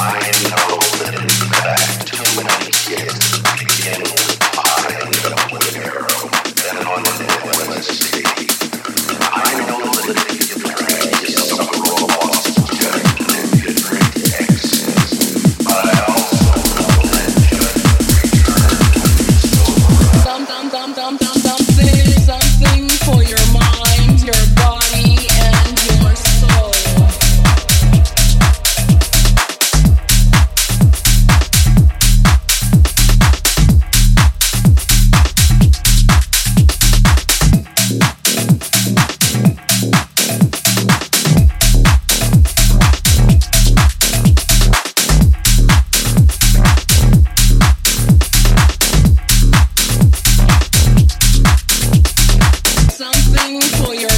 I know that it is back to when I get to the beginning. for your